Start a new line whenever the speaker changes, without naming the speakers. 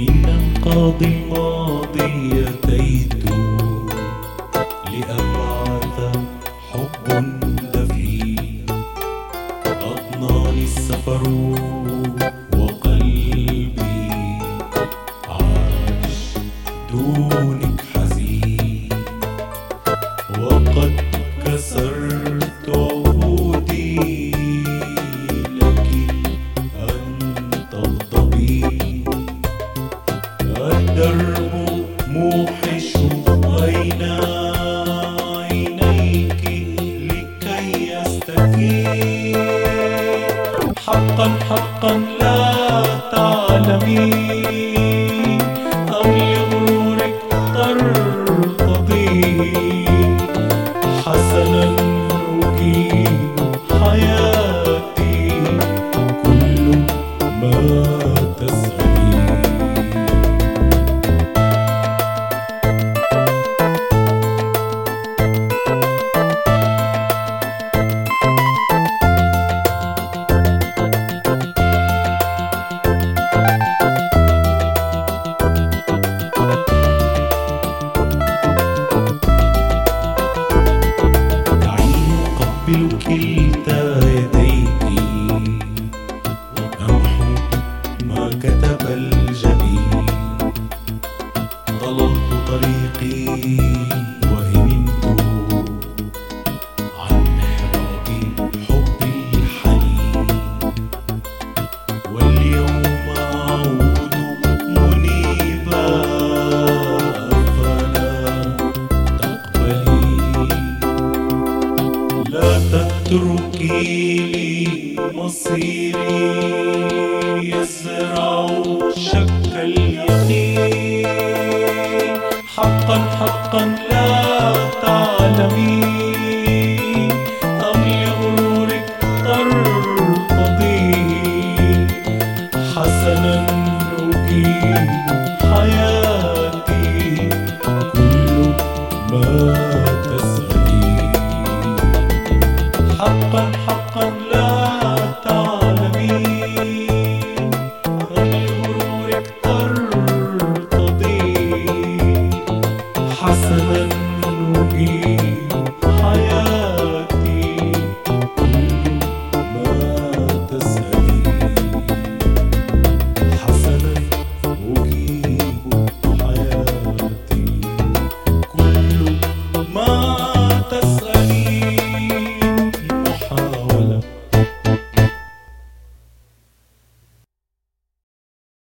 القاضي الماضي أتيت لأبعث حب دفي أضناني السفر وقلبي. عاش دونك حقا حقا لا تعلمين. ضللت طريقي وهممت عن محراب حب الحنين. واليوم أعود منيبا أفلا تقبلين لا تتركي لي مصيري. حقا لا تعلمين أم لغرورك ترتضي حسنا أجيب حياتي. كل ما تسألين حقا